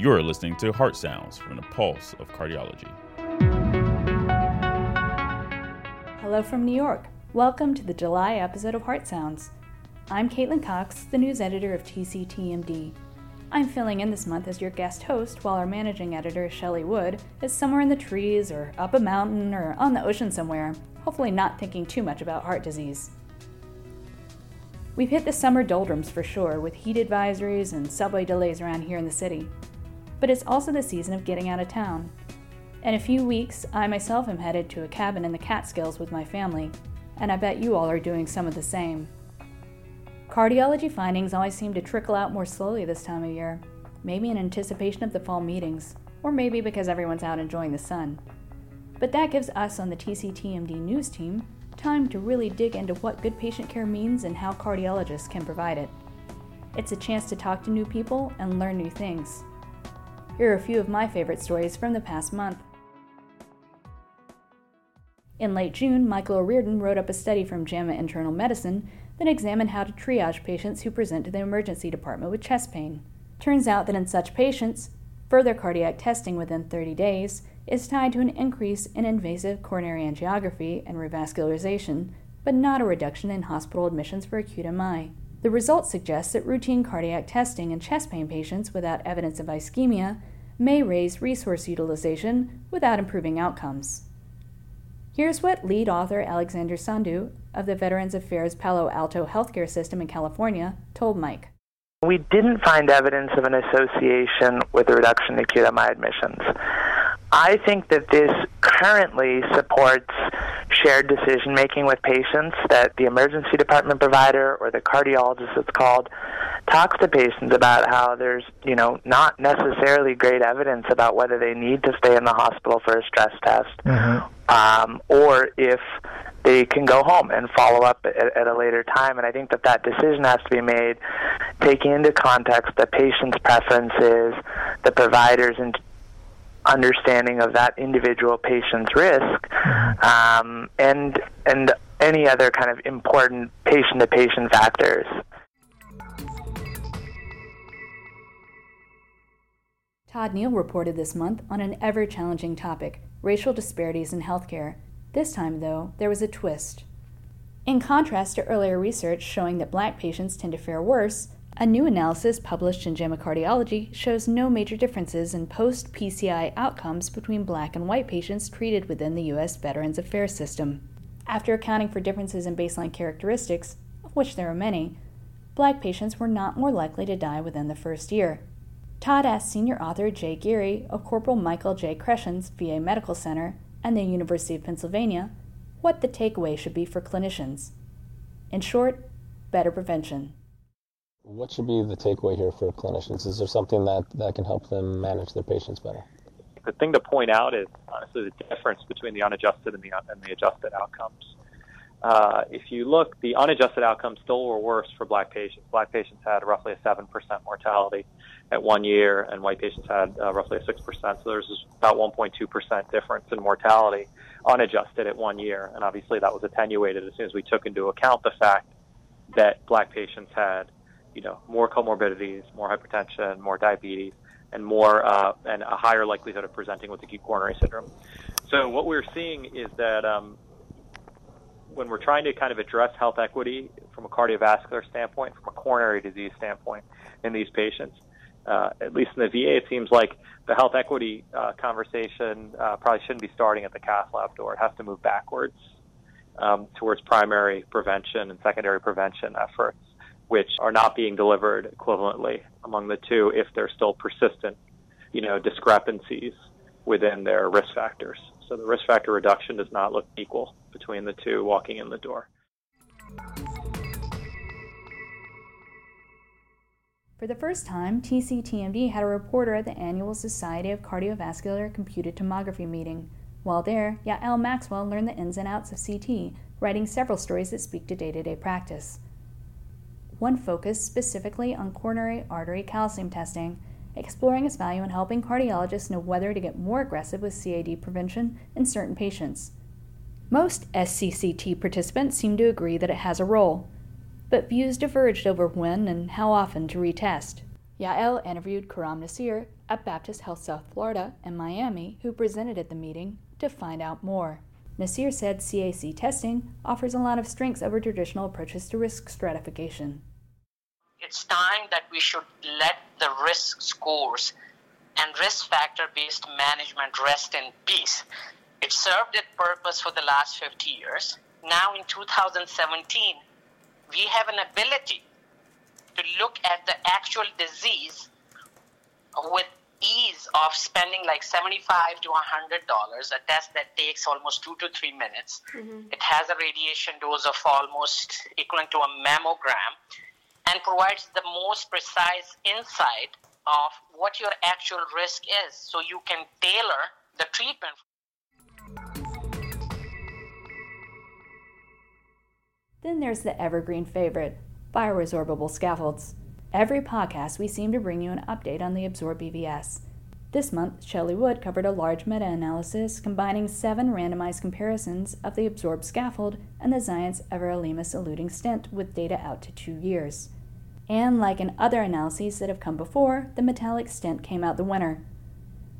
You're listening to Heart Sounds from the Pulse of Cardiology. Hello from New York. Welcome to the July episode of Heart Sounds. I'm Caitlin Cox, the news editor of TCTMD. I'm filling in this month as your guest host while our managing editor, Shelley Wood, is somewhere in the trees or up a mountain or on the ocean somewhere, hopefully not thinking too much about heart disease. We've hit the summer doldrums for sure, with heat advisories and subway delays around here in the city. But it's also the season of getting out of town. In a few weeks, I myself am headed to a cabin in the Catskills with my family, and I bet you all are doing some of the same. Cardiology findings always seem to trickle out more slowly this time of year, maybe in anticipation of the fall meetings, or maybe because everyone's out enjoying the sun. But that gives us on the TCTMD news team time to really dig into what good patient care means and how cardiologists can provide it. It's a chance to talk to new people and learn new things. Here are a few of my favorite stories from the past month. In late June, Michael O'Riordan wrote up a study from JAMA Internal Medicine that examined how to triage patients who present to the emergency department with chest pain. Turns out that in such patients, further cardiac testing within 30 days is tied to an increase in invasive coronary angiography and revascularization, but not a reduction in hospital admissions for acute MI. The results suggest that routine cardiac testing in chest pain patients without evidence of ischemia may raise resource utilization without improving outcomes. Here's what lead author Alexander Sandhu of the Veterans Affairs Palo Alto Healthcare System in California told Mike. We didn't find evidence of an association with a reduction in acute MI admissions. I think that this currently supports shared decision making with patients that the emergency department provider or the cardiologist it's called talks to patients about how there's you know not necessarily great evidence about whether they need to stay in the hospital for a stress test mm-hmm. um, or if they can go home and follow up at, at a later time and i think that that decision has to be made taking into context the patient's preferences the providers and understanding of that individual patient's risk, um, and and any other kind of important patient-to-patient factors. Todd Neale reported this month on an ever challenging topic racial disparities in healthcare. This time, though, there was a twist. In contrast to earlier research showing that black patients tend to fare worse, a new analysis published in JAMA Cardiology shows no major differences in post PCI outcomes between black and white patients treated within the U.S. Veterans Affairs system. After accounting for differences in baseline characteristics, of which there are many, black patients were not more likely to die within the first year. Todd asked senior author Jay Giri of Corporal Michael J. Crescenz VA Medical Center and the University of Pennsylvania what the takeaway should be for clinicians. In short, better prevention. What should be the takeaway here for clinicians? Is there something that, that can help them manage their patients better? The thing to point out is honestly the difference between the unadjusted and the, and the adjusted outcomes. Uh, if you look, the unadjusted outcomes still were worse for black patients. Black patients had roughly a 7% mortality at one year, and white patients had uh, roughly a 6%. So there's about 1.2% difference in mortality unadjusted at one year. And obviously that was attenuated as soon as we took into account the fact that black patients had you know, more comorbidities, more hypertension, more diabetes, and more uh, and a higher likelihood of presenting with acute coronary syndrome. So what we're seeing is that um, when we're trying to kind of address health equity from a cardiovascular standpoint, from a coronary disease standpoint in these patients, uh, at least in the VA, it seems like the health equity uh, conversation uh, probably shouldn't be starting at the cath lab door. It has to move backwards um, towards primary prevention and secondary prevention efforts which are not being delivered equivalently among the two if there's still persistent, you know, discrepancies within their risk factors. So the risk factor reduction does not look equal between the two walking in the door. For the first time, TCTMD had a reporter at the annual Society of Cardiovascular Computed Tomography meeting. While there, Yael Maxwell learned the ins and outs of CT, writing several stories that speak to day to day practice one focused specifically on coronary artery calcium testing, exploring its value in helping cardiologists know whether to get more aggressive with CAD prevention in certain patients. Most SCCT participants seem to agree that it has a role, but views diverged over when and how often to retest. Yael interviewed Khurram Nasir at Baptist Health South Florida and Miami, who presented at the meeting, to find out more. Nasir said CAC testing offers a lot of strengths over traditional approaches to risk stratification. It's time that we should let the risk scores and risk factor based management rest in peace. It served its purpose for the last 50 years. Now, in 2017, we have an ability to look at the actual disease with ease of spending like 75 to 100 dollars a test that takes almost two to three minutes mm-hmm. it has a radiation dose of almost equivalent to a mammogram and provides the most precise insight of what your actual risk is so you can tailor the treatment then there's the evergreen favorite bioresorbable scaffolds. Every podcast, we seem to bring you an update on the Absorb BVS. This month, Shelley Wood covered a large meta analysis combining seven randomized comparisons of the Absorb scaffold and the Xience everolimus eluting stent with data out to two years. And like in other analyses that have come before, the metallic stent came out the winner.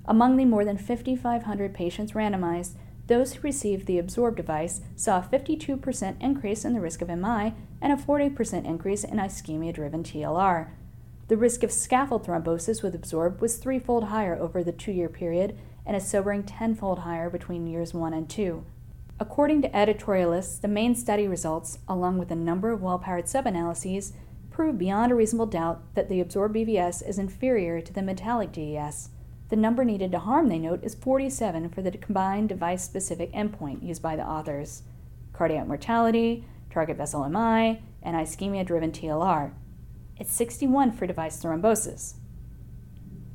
Among the more than 5,500 patients randomized, those who received the Absorb device saw a 52% increase in the risk of MI and a 40% increase in ischemia driven TLR. The risk of scaffold thrombosis with Absorb was threefold higher over the two year period and a sobering tenfold higher between years one and two. According to editorialists, the main study results, along with a number of well powered sub analyses, prove beyond a reasonable doubt that the Absorb BVS is inferior to the metallic DES. The number needed to harm, they note, is 47 for the combined device specific endpoint used by the authors cardiac mortality, target vessel MI, and ischemia driven TLR. It's 61 for device thrombosis.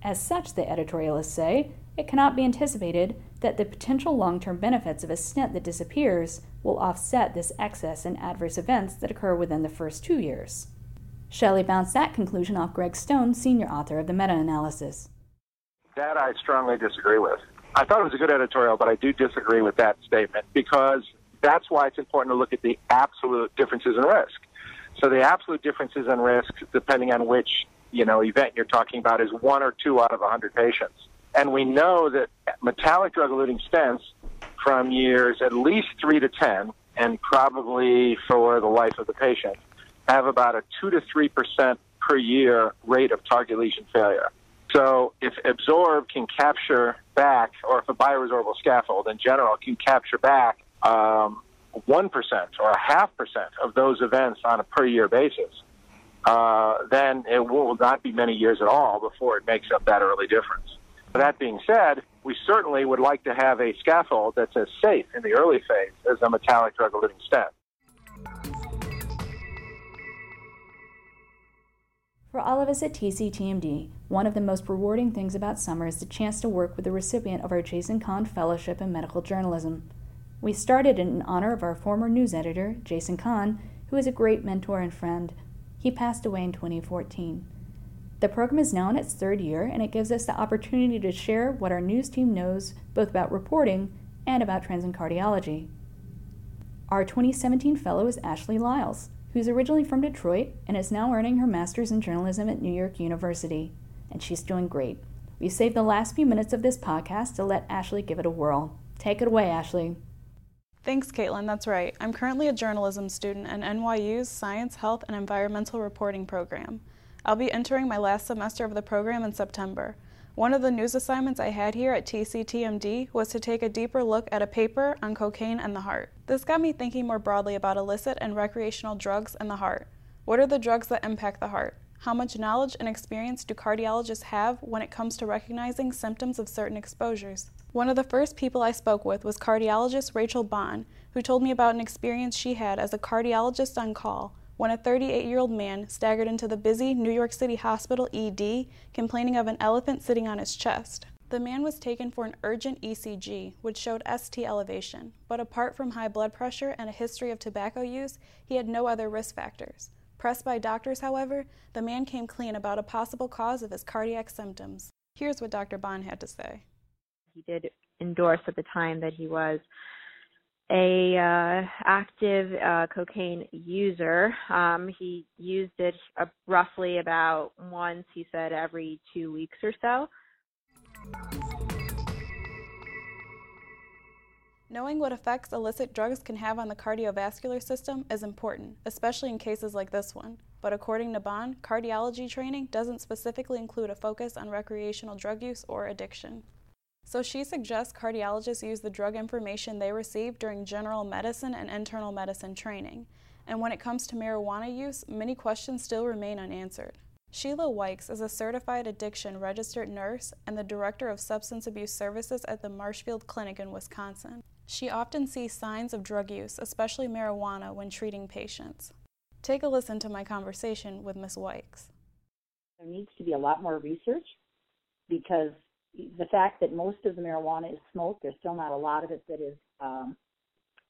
As such, the editorialists say, it cannot be anticipated that the potential long term benefits of a stent that disappears will offset this excess in adverse events that occur within the first two years. Shelley bounced that conclusion off Greg Stone, senior author of the meta analysis. That I strongly disagree with. I thought it was a good editorial, but I do disagree with that statement because that's why it's important to look at the absolute differences in risk. So the absolute differences in risk, depending on which you know event you're talking about, is one or two out of 100 patients. And we know that metallic drug-eluting stents from years at least three to 10, and probably for the life of the patient, have about a two to three percent per year rate of target lesion failure. So if absorb can capture back, or if a bioresorbable scaffold in general can capture back um, 1% or a half percent of those events on a per year basis, uh, then it will not be many years at all before it makes up that early difference. That being said, we certainly would like to have a scaffold that's as safe in the early phase as a metallic drug-eluting stent. For all of us at TCTMD, one of the most rewarding things about summer is the chance to work with the recipient of our Jason Kahn Fellowship in Medical Journalism. We started in honor of our former news editor, Jason Kahn, who is a great mentor and friend. He passed away in 2014. The program is now in its third year, and it gives us the opportunity to share what our news team knows both about reporting and about trends in cardiology. Our 2017 fellow is Ashley Lyles who's originally from Detroit and is now earning her master's in journalism at New York University. And she's doing great. We saved the last few minutes of this podcast to let Ashley give it a whirl. Take it away, Ashley. Thanks, Caitlin. That's right. I'm currently a journalism student in NYU's Science, Health, and Environmental Reporting program. I'll be entering my last semester of the program in September. One of the news assignments I had here at TCTMD was to take a deeper look at a paper on cocaine and the heart. This got me thinking more broadly about illicit and recreational drugs and the heart. What are the drugs that impact the heart? How much knowledge and experience do cardiologists have when it comes to recognizing symptoms of certain exposures? One of the first people I spoke with was cardiologist Rachel Bond, who told me about an experience she had as a cardiologist on call when a 38 year old man staggered into the busy New York City hospital ED complaining of an elephant sitting on his chest. The man was taken for an urgent ECG, which showed ST elevation, but apart from high blood pressure and a history of tobacco use, he had no other risk factors. Pressed by doctors, however, the man came clean about a possible cause of his cardiac symptoms. Here's what Dr. Bond had to say. He did endorse at the time that he was a uh, active uh, cocaine user. Um, he used it uh, roughly about once, he said, every two weeks or so. Knowing what effects illicit drugs can have on the cardiovascular system is important, especially in cases like this one. But according to Bond, cardiology training doesn't specifically include a focus on recreational drug use or addiction. So she suggests cardiologists use the drug information they receive during general medicine and internal medicine training. And when it comes to marijuana use, many questions still remain unanswered. Sheila Wykes is a certified addiction registered nurse and the director of substance abuse services at the Marshfield Clinic in Wisconsin. She often sees signs of drug use, especially marijuana, when treating patients. Take a listen to my conversation with Ms. Wykes. There needs to be a lot more research because the fact that most of the marijuana is smoked, there's still not a lot of it that is um,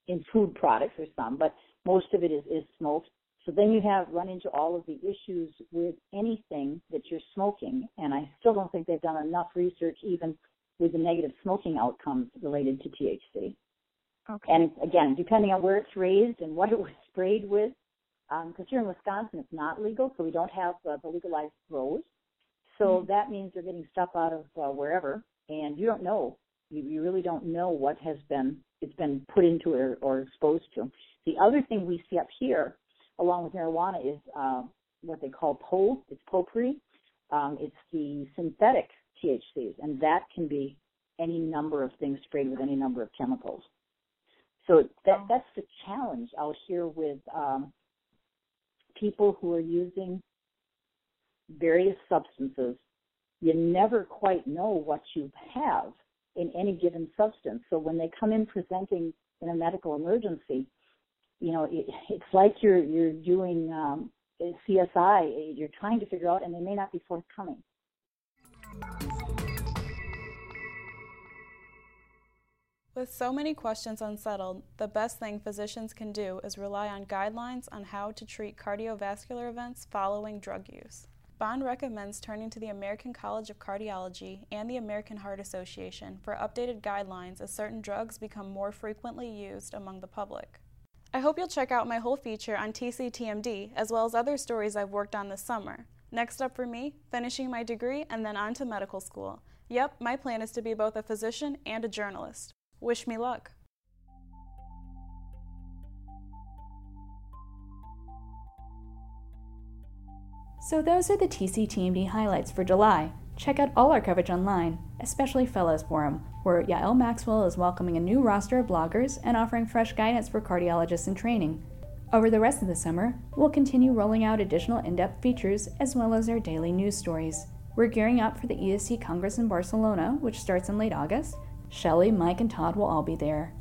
in food products. or some, but most of it is, is smoked. So then you have run into all of the issues with anything that you're smoking, and I still don't think they've done enough research even with the negative smoking outcomes related to THC. Okay. And again, depending on where it's raised and what it was sprayed with, because um, here in Wisconsin it's not legal, so we don't have uh, the legalized grows. So mm-hmm. that means they're getting stuff out of uh, wherever, and you don't know. You, you really don't know what has been it's been put into it or, or exposed to. The other thing we see up here, along with marijuana, is uh, what they call PO. It's potpourri. Um, it's the synthetic THCs, and that can be any number of things sprayed with any number of chemicals. So that oh. that's the challenge out here with um, people who are using various substances, you never quite know what you have in any given substance. So when they come in presenting in a medical emergency, you know, it, it's like you're you're doing um, CSI. You're trying to figure out, and they may not be forthcoming. With so many questions unsettled, the best thing physicians can do is rely on guidelines on how to treat cardiovascular events following drug use. Bond recommends turning to the American College of Cardiology and the American Heart Association for updated guidelines as certain drugs become more frequently used among the public. I hope you'll check out my whole feature on TCTMD as well as other stories I've worked on this summer. Next up for me, finishing my degree and then on to medical school. Yep, my plan is to be both a physician and a journalist. Wish me luck. So those are the TCTMD highlights for July. Check out all our coverage online, especially Fellows Forum, where Yael Maxwell is welcoming a new roster of bloggers and offering fresh guidance for cardiologists in training. Over the rest of the summer, we'll continue rolling out additional in depth features as well as our daily news stories. We're gearing up for the ESC Congress in Barcelona, which starts in late August. Shelley, Mike, and Todd will all be there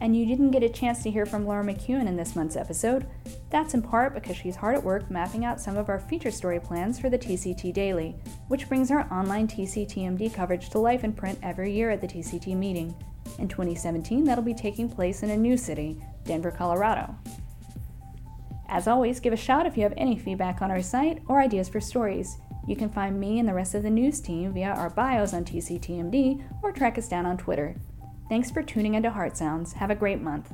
and you didn't get a chance to hear from Laura McKeown in this month's episode, that's in part because she's hard at work mapping out some of our feature story plans for the TCT Daily, which brings our online TCTMD coverage to life in print every year at the TCT meeting. In 2017, that'll be taking place in a new city, Denver, Colorado. As always, give a shout if you have any feedback on our site or ideas for stories. You can find me and the rest of the news team via our bios on TCTMD or track us down on Twitter. Thanks for tuning into Heart Sounds. Have a great month.